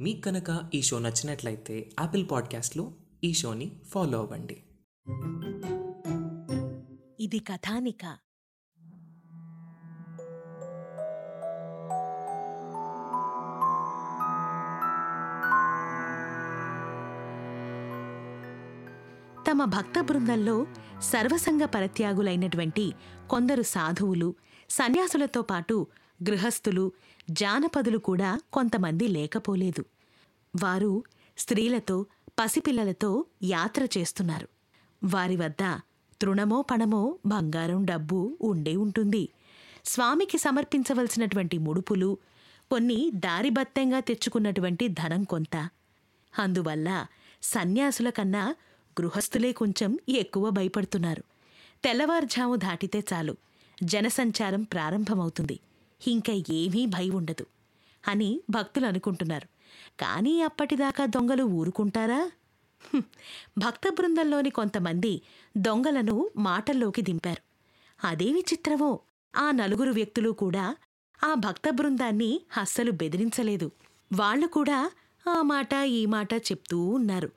మీకు కనుక ఈ షో నచ్చినట్లయితే యాపిల్ పాడ్కాస్ట్లో ఈ షోని ఫాలో అవ్వండి. ఇది కథానిక. తమ భక్త బృందంలో సర్వసంగ పరిత్యాగులైనటువంటి కొందరు సాధువులు సన్యాసులతో పాటు గృహస్థులు జానపదులు కూడా కొంతమంది లేకపోలేదు. వారు స్త్రీలతో పసిపిల్లలతో యాత్ర చేస్తున్నారు. వారి వద్ద తృణమో పణమో బంగారం డబ్బు ఉండే ఉంటుంది. స్వామికి సమర్పించవలసినటువంటి ముడుపులు కొన్ని దారిబత్తంగా తెచ్చుకున్నటువంటి ధనం కొంత. అందువల్ల సన్యాసుల కన్నా గృహస్థులే కొంచెం ఎక్కువ భయపడుతున్నారు. తెల్లవారుజాము దాటితే చాలు. జనసంచారం ప్రారంభమవుతుంది. ఇంక ఏమీ భయం ఉండదు అని భక్తులు అనుకుంటున్నారు. కానీ అప్పటిదాకా దొంగలు ఊరుకుంటారా? భక్త బృందంలోని కొంతమంది దొంగలను మాటల్లోకి దింపారు. అదే చిత్రమో ఆ నలుగురు వ్యక్తులు కూడా ఆ భక్త బృందాన్ని అస్సలు బెదిరించలేదు. వాళ్ళు కూడా ఆ మాట ఈ మాట చెప్తూ ఉన్నారు.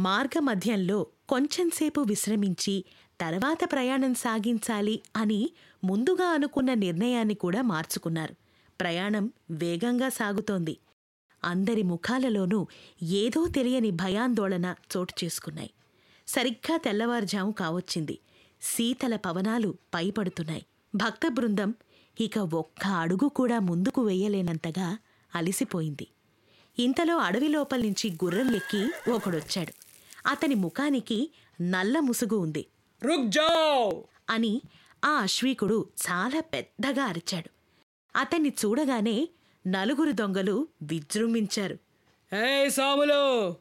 మార్గమధ్యంలో కొంచెంసేపు విశ్రమించి తర్వాత ప్రయాణం సాగించాలి అని ముందుగా అనుకున్న నిర్ణయాన్ని కూడా మార్చుకున్నారు. ప్రయాణం వేగంగా సాగుతోంది. అందరి ముఖాలలోనూ ఏదో తెలియని భయాందోళన చోటు చేసుకున్నాయి. సరిగ్గా తెల్లవారుజాము కావచ్చింది. శీతల పవనాలు పైపడుతున్నాయి. భక్త బృందం ఇక ఒక్క అడుగు కూడా ముందుకు వెయ్యలేనంతగా అలిసిపోయింది. ఇంతలో అడవి లోపల నుంచి గుర్రం ఎక్కి ఒకడొచ్చాడు. అతని ముఖానికి నల్ల ముసుగు ఉంది. అని ఆ అశ్వీకుడు చాలా పెద్దగా అరిచాడు. అతన్ని చూడగానే నలుగురు దొంగలు విజృంభించారు. ఏ సాములు!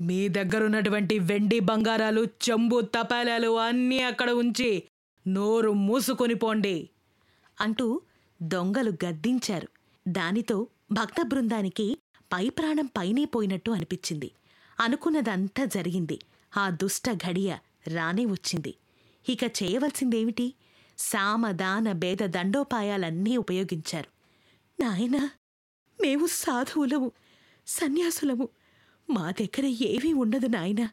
మీ దగ్గరున్నటువంటి వెండి బంగారాలు చెంబు తపాలాలు అన్నీ అక్కడ ఉంచి నోరు మూసుకొని పోండి. అంటూ దొంగలు గద్దించారు. దానితో భక్త బృందానికి పై ప్రాణం పైనే పోయినట్టు అనిపించింది. అనుకున్నదంతా జరిగింది. ఆ దుష్ట ఘడియ రానే వచ్చింది. ఇక చేయవలసిందేమిటి? సామదాన భేద దండోపాయాలన్నీ ఉపయోగించారు. నాయనా మేము సాధువులము సన్యాసులము. మా దగ్గర ఏమీ ఉండదు నాయనా.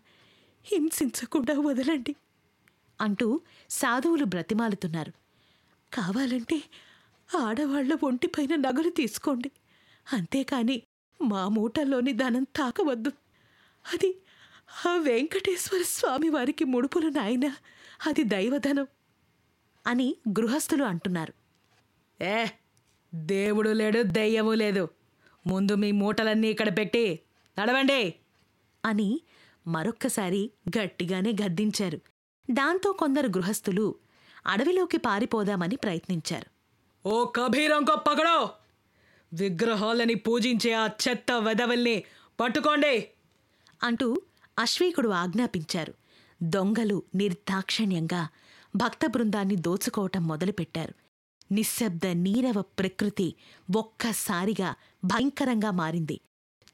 హింసించకుండా వదలండి. అంటూ సాధువులు బ్రతిమాలుతున్నారు. కావాలంటే ఆడవాళ్ళ ఒంటిపైన నగలు తీసుకోండి. అంతేకాని మా మూటల్లోని ధనం తాకవద్దు. అది ఆ వెంకటేశ్వర స్వామి వారికి ముడుపులు నాయన అది దైవధనం అని గృహస్థులు అంటున్నారు. ఏ దేవుడు లేడు దెయ్యము లేదు. ముందు మీ మూటలన్నీ ఇక్కడ పెట్టి నడవండి. అని మరొక్కసారి గట్టిగానే గద్దించారు. దాంతో కొందరు గృహస్థులు అడవిలోకి పారిపోదామని ప్రయత్నించారు. ఓ కబీరంకో పకడో విగ్రహాలని పూజించే ఆ చెత్త వెదవల్ని పట్టుకోండి! అంటూ అశ్వీకుడు ఆజ్ఞాపించారు. దొంగలు నిర్దాక్షిణ్యంగా భక్త బృందాన్ని దోచుకోవటం మొదలుపెట్టారు. నిశ్శబ్ద నీరవ ప్రకృతి ఒక్కసారిగా భయంకరంగా మారింది.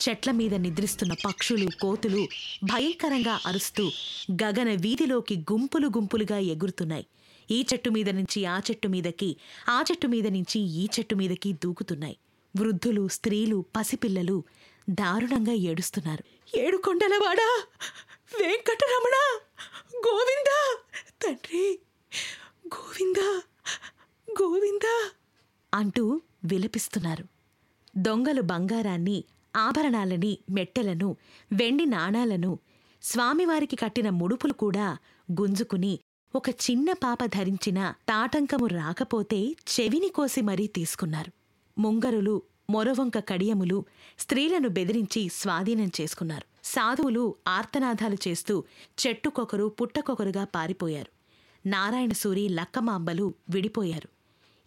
చెట్ల మీద నిద్రిస్తున్న పక్షులు కోతులు భయంకరంగా అరుస్తూ గగన వీధిలోకి గుంపులు గుంపులుగా ఎగురుతున్నాయి. ఈ చెట్టు మీద నుంచి ఆ చెట్టు మీదకి ఆ చెట్టు మీద నుంచి ఈ చెట్టు మీదకి దూకుతున్నాయి. వృద్ధులు స్త్రీలు పసిపిల్లలు దారుణంగా ఏడుస్తున్నారు. ఏడుకొండలవాడా వెంకటరమణ? గోవిందా? తండ్రి గోవిందా గోవిందా? అంటూ విలపిస్తున్నారు. దొంగలు బంగారాన్ని ఆభరణాలని మెట్టెలను వెండి నాణాలను స్వామివారికి కట్టిన ముడుపులు కూడా గుంజుకుని ఒక చిన్న పాప ధరించిన తాటంకము రాకపోతే చెవిని కోసి మరీ తీసుకున్నారు. ముంగరులు మొరవంక కడియములు స్త్రీలను బెదిరించి స్వాధీనం చేసుకున్నారు. సాధువులు ఆర్తనాదాలు చేస్తూ చెట్టుకొకరు పుట్టకొకరుగా పారిపోయారు. నారాయణసూరి లక్కమాంబలు విడిపోయారు.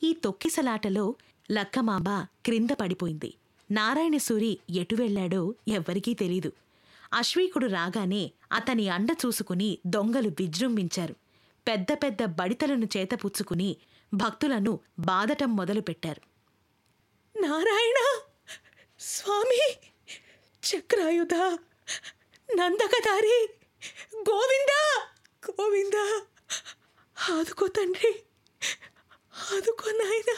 ఈ తొక్కిసలాటలో లక్కమాంబ క్రింద పడిపోయింది. నారాయణసూరి ఎటు వెళ్ళాడో ఎవ్వరికీ తెలీదు. అశ్వీకుడు రాగానే అతని అండ చూసుకుని దొంగలు విజృంభించారు. పెద్ద పెద్ద బడితలను చేతపుచ్చుకుని భక్తులను బాధటం మొదలుపెట్టారు. నారాయణ! స్వామి! చక్రాయుధ! నందకదారి గోవిందా! గోవిందా! ఆదుకో తండ్రి! ఆదుకో నాయనా!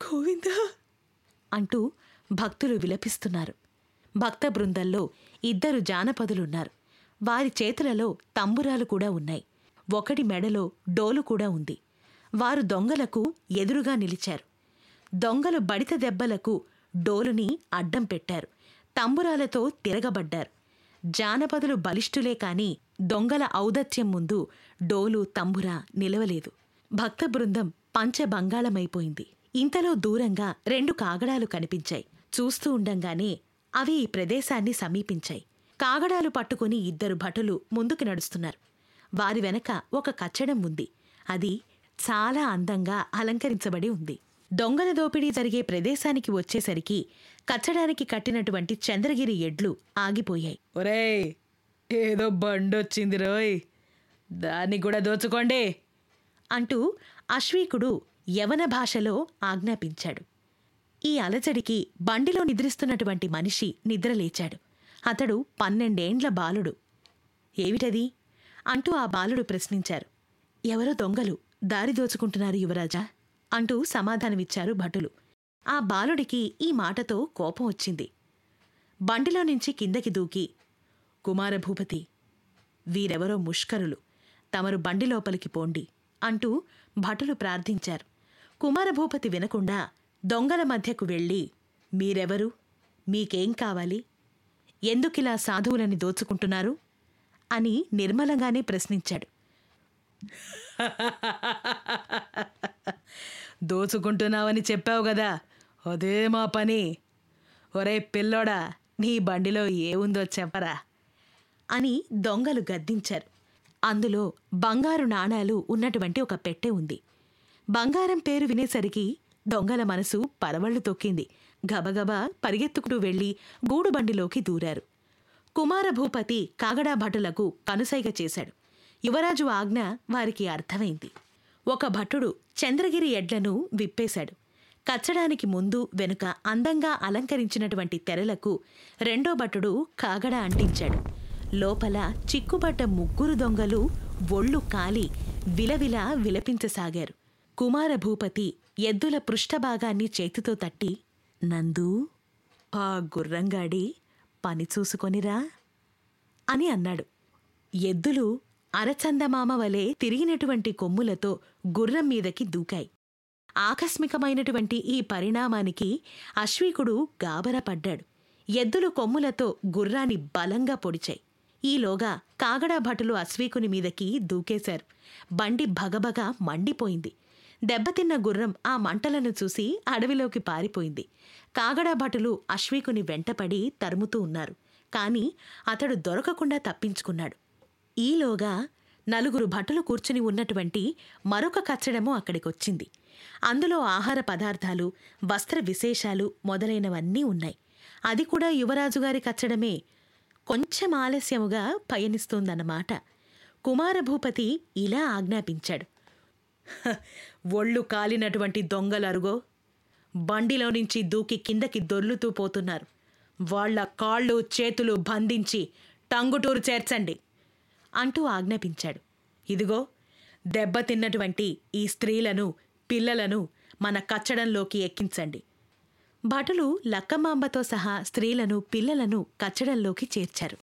గోవిందా! అంటూ భక్తులు విలపిస్తున్నారు. భక్త బృందంలో ఇద్దరు జానపదులున్నారు. వారి చేతులలో తంబురాలు కూడా ఉన్నాయి. ఒకటి మెడలో డోలు కూడా ఉంది. వారు దొంగలకు ఎదురుగా నిలిచారు. దొంగలు బడిత దెబ్బలకు డోలుని అడ్డం పెట్టారు. తంబురాలతో తిరగబడ్డారు. జానపదులు బలిష్ఠులే కాని దొంగల ఔదత్యం ముందు డోలు తంబురా నిలవలేదు. భక్త బృందం పంచబంగాళమైపోయింది. ఇంతలో దూరంగా రెండు కాగడాలు కనిపించాయి. చూస్తూ ఉండంగానే అవి ఈ ప్రదేశాన్ని సమీపించాయి. కాగడాలు పట్టుకుని ఇద్దరు భటులు ముందుకు నడుస్తున్నారు. వారి వెనక ఒక కచ్చడం ఉంది. అది చాలా అందంగా అలంకరించబడి ఉంది. దొంగల దోపిడీ జరిగే ప్రదేశానికి వచ్చేసరికి కచ్చడానికి కట్టినటువంటి చంద్రగిరి ఎడ్లు ఆగిపోయాయి. ఒరేయ్ ఏదో బండొచ్చింది రోయ్. దాన్ని కూడా దోచుకోండి. అంటూ అశ్వీకుడు యవన భాషలో ఆజ్ఞాపించాడు. ఈ అలజడికి బండిలో నిద్రిస్తున్నటువంటి మనిషి నిద్రలేచాడు. అతడు పన్నెండేండ్ల బాలుడు. ఏమిటది? అంటూ ఆ బాలుడు ప్రశ్నించారు. ఎవరో దొంగలు దారి దోచుకుంటున్నారు యువరాజా? అంటూ సమాధానమిచ్చారు భటులు. ఆ బాలుడికి ఈ మాటతో కోపం వచ్చింది. బండిలో నుంచి కిందకి దూకి కుమారభూపతి వీరెవరో ముష్కరులు తమరు బండి లోపలికి పోండి అంటూ భటులు ప్రార్థించారు. కుమారభూపతి వినకుండా దొంగల మధ్యకు వెళ్ళి మీరెవరు? మీకేం కావాలి? ఎందుకిలా సాధువులని దోచుకుంటున్నారు? అని నిర్మలంగానే ప్రశ్నించాడు. దోచుకుంటున్నావని చెప్పావు కదా. అదే మా పని. ఒరే పిల్లోడా నీ బండిలో ఏముందో చెప్పరా అని దొంగలు గద్దించారు. అందులో బంగారు నాణాలు ఉన్నటువంటి ఒక పెట్టె ఉంది. బంగారం పేరు వినేసరికి దొంగల మనసు పరవళ్ళు తొక్కింది. గబగబా పరిగెత్తుకుడు వెళ్ళి గూడుబండిలోకి దూరారు. కుమారభూపతి కాగడా భటులకు కనుసైగ చేశాడు. యువరాజు ఆజ్ఞ వారికి అర్థమైంది. ఒక భటుడు చంద్రగిరి ఎడ్లను విప్పేశాడు. కచ్చడానికి ముందు వెనుక అందంగా అలంకరించినటువంటి తెరలకు రెండో భటుడు కాగడ అంటించాడు. లోపల చిక్కుబడ్డ ముగ్గురు దొంగలు ఒళ్ళు కాలి విలవిల విలపించసాగారు. కుమారభూపతి ఎద్దుల పృష్ఠభాగాన్ని చేతితో తట్టి నందు ఆ గుర్రంగాడి పని చూసుకొనిరా అని అన్నాడు. ఎద్దులు అరచందమామ వలె తిరిగినటువంటి కొమ్ములతో గుర్రం మీదకి దూకాయి. ఆకస్మికమైనటువంటి ఈ పరిణామానికి అశ్వికుడు గాబరపడ్డాడు ఎద్దులు కొమ్ములతో గుర్రాన్ని బలంగా పొడిచాయి. ఈలోగా కాగడాభటులు అశ్వికుని అశ్వీకుని మీదకి దూకేశారు. బండి భగభగ మండిపోయింది. దెబ్బతిన్న గుర్రం ఆ మంటలను చూసి అడవిలోకి పారిపోయింది. కాగడాభటులు అశ్వికుని అశ్వీకుని వెంటపడి తరుముతూ ఉన్నారు. కాని అతడు దొరకకుండా తప్పించుకున్నాడు. ఈలోగా నలుగురు భటులు కూర్చుని ఉన్నటువంటి మరొక కచ్చడము అక్కడికొచ్చింది. అందులో ఆహార పదార్థాలు వస్త్ర విశేషాలు మొదలైనవన్నీ ఉన్నాయి. అది కూడా యువరాజుగారి కచ్చడమే కొంచెం ఆలస్యముగా పయనిస్తోందన్నమాట. కుమారభూపతి ఇలా ఆజ్ఞాపించాడు. ఒళ్ళు కాలినటువంటి దొంగలరుగో బండిలో నుంచి దూకి కిందకి దొర్లుతూ పోతున్నారు. వాళ్ళ కాళ్ళు చేతులు బంధించి టంగుటూరు చేర్చండి. అంటూ ఆజ్ఞాపించాడు. ఇదిగో దెబ్బతిన్నటువంటి ఈ స్త్రీలను పిల్లలను మన కచ్చడంలోకి ఎక్కించండి. భటులు లక్కమాంబతో సహా స్త్రీలను పిల్లలను కచ్చడంలోకి చేర్చారు.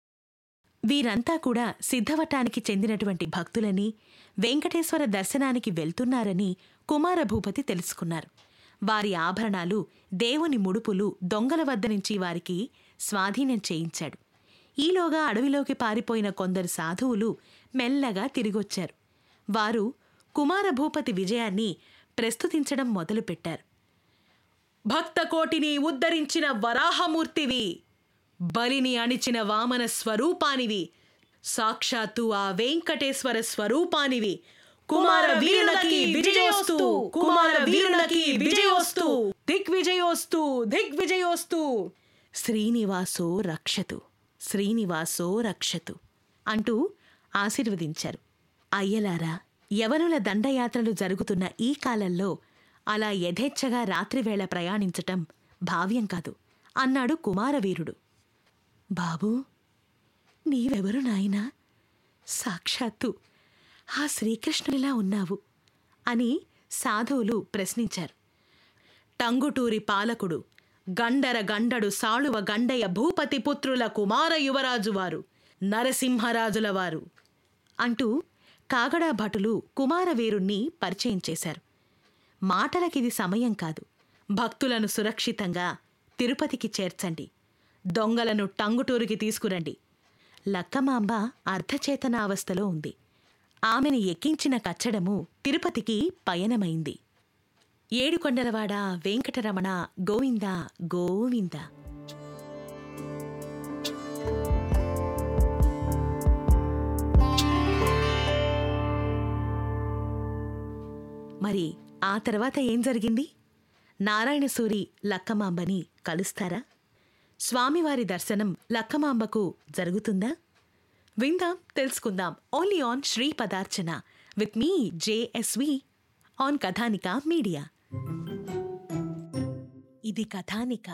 వీరంతా కూడా సిద్ధవటానికి చెందినటువంటి భక్తులని వెంకటేశ్వర దర్శనానికి వెళ్తున్నారని కుమారభూపతి తెలుసుకున్నారు. వారి ఆభరణాలు దేవుని ముడుపులు దొంగల వద్ద నుంచి వారికి స్వాధీనం చేయించాడు. ఈలోగా అడవిలోకి పారిపోయిన కొందరు సాధువులు మెల్లగా తిరిగొచ్చారు. వారు కుమారభూపతి విజయాన్ని ప్రస్తుతించడం మొదలుపెట్టారు. భక్తకోటిని ఉద్ధరించిన వరాహమూర్తివి బలిని అణిచిన వామన స్వరూపానివి సాక్షాత్తు ఆ వెంకటేశ్వర స్వరూపానివి. కుమార వీరునకి విజయోస్తు కుమార వీరునకి విజయోస్తు దిగ్విజయోస్తు దిగ్విజయోస్తు. శ్రీనివాసో రక్షతు. శ్రీనివాసో రక్షతు అంటూ ఆశీర్వదించారు. అయ్యలారా యవనుల దండయాత్రలు జరుగుతున్న ఈ కాలంలో అలా యథేచ్ఛగా రాత్రివేళ ప్రయాణించటం భావ్యం కాదు అన్నాడు కుమారవీరుడు. బాబూ నీవెవరు నాయనా? సాక్షాత్తు ఆ శ్రీకృష్ణునిలా ఉన్నావు అని సాధువులు ప్రశ్నించారు. టంగుటూరి పాలకుడు గండర గండడు సాళువ గండయ్య భూపతి పుత్రుల కుమార యువరాజువారు నరసింహరాజులవారు నరసింహరాజుల వారు అంటూ కాగడా భటులు కుమారవీరుణ్ణి పరిచయం చేశారు. మాటలకిది సమయం కాదు. భక్తులను సురక్షితంగా తిరుపతికి చేర్చండి. దొంగలను టంగుటూరుకి తీసుకురండి. లక్కమాంబ అర్ధచేతనావస్థలో ఉంది. ఆమెను ఎక్కించిన కచ్చడము తిరుపతికి పయనమైంది. ఏడుకొండలవాడ వెంకటరమణ గోవింద గోవింద. మరి ఆ తర్వాత ఏం జరిగింది? నారాయణసూరి లక్కమాంబని కలుస్తారా? స్వామివారి దర్శనం లక్కమాంబకు జరుగుతుందా? విందాం తెలుసుకుందాం. Only on Shri Padarchana with me JSV on Kathanika media. ఇది కథానిక